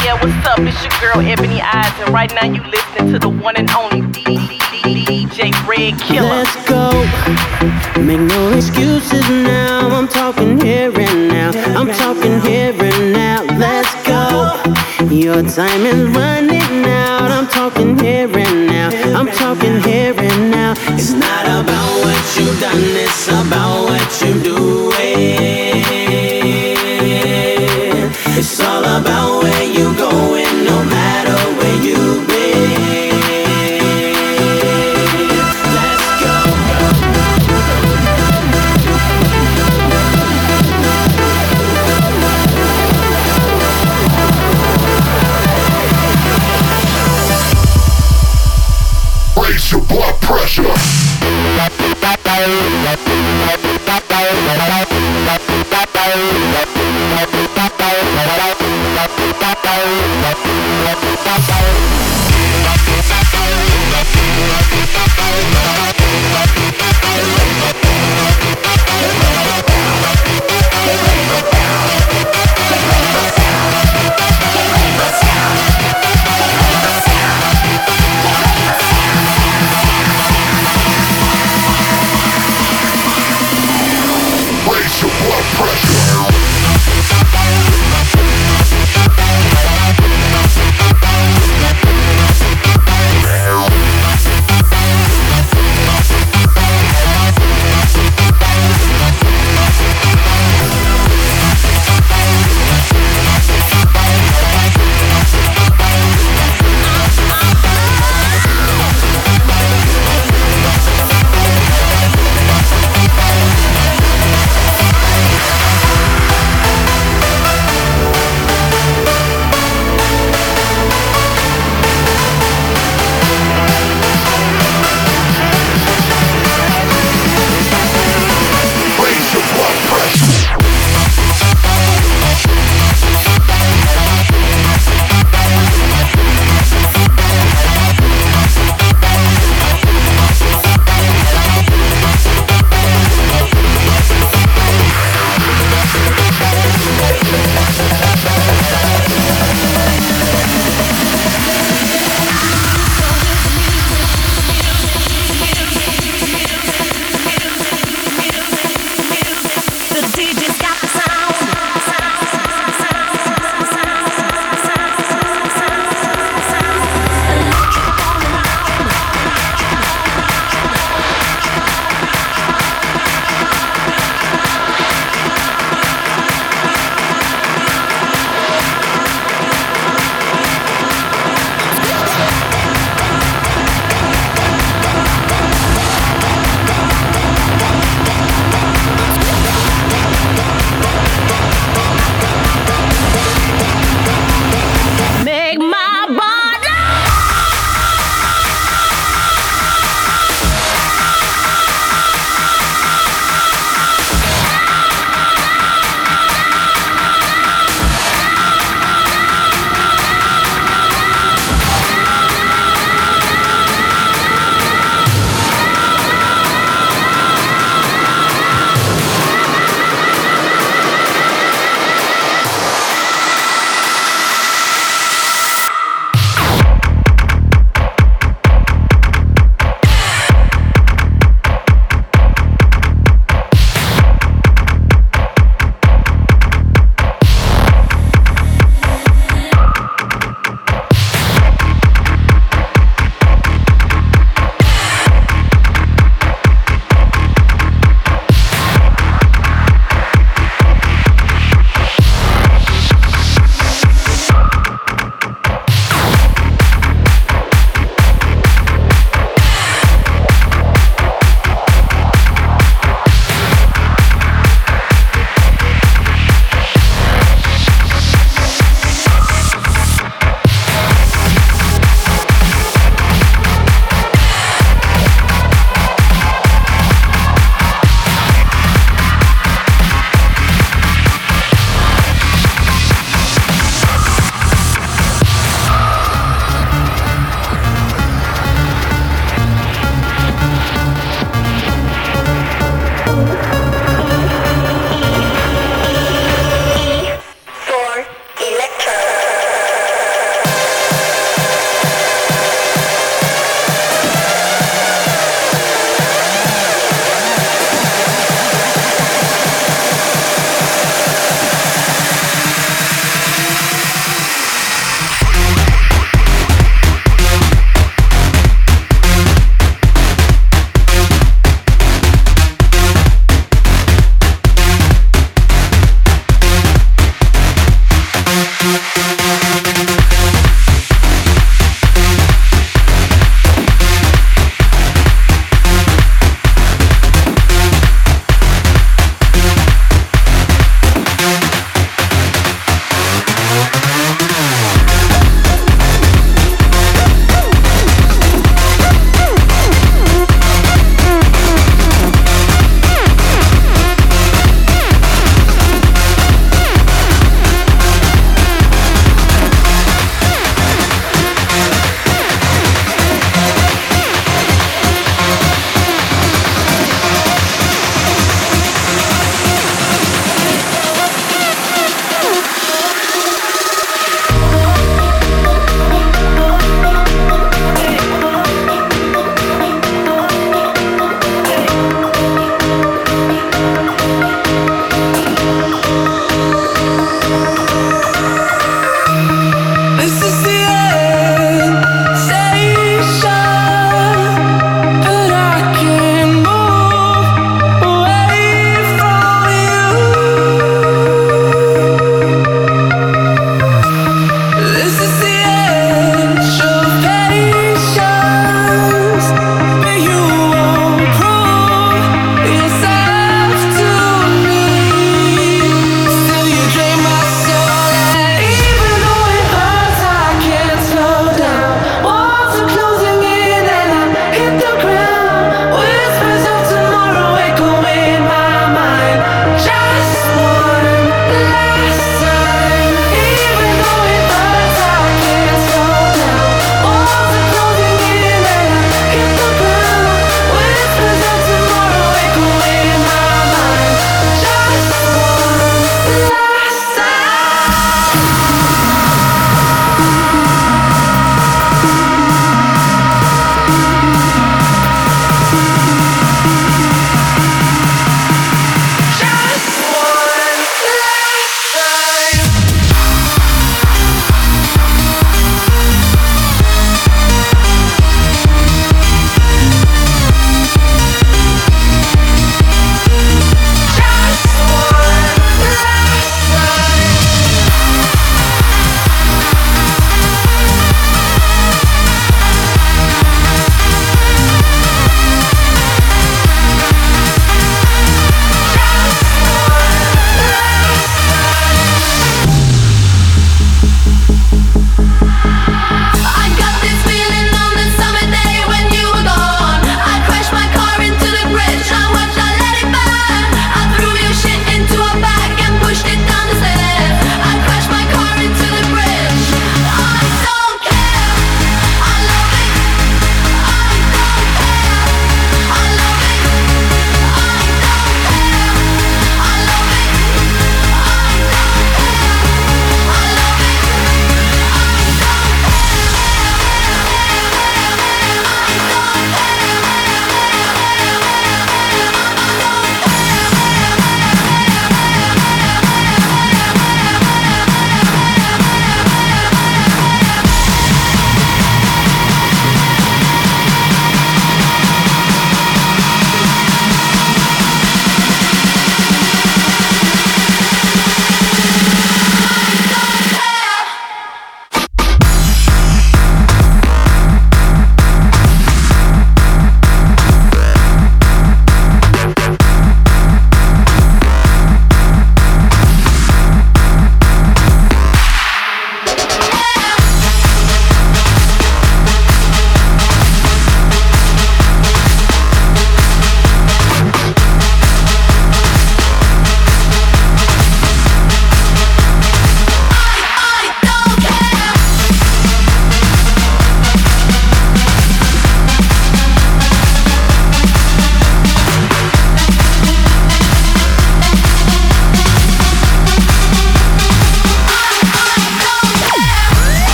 Yeah, what's up? It's your girl Ebony Eyes, and right now you listening to the one and only DJ Red Killer. Let's go. Make no excuses now. I'm talking here and now. I'm talking here and now. Let's go. Your time is running out. I'm talking here and now. I'm talking here and now. It's not about what you've done, it's about what you're doing. It's all about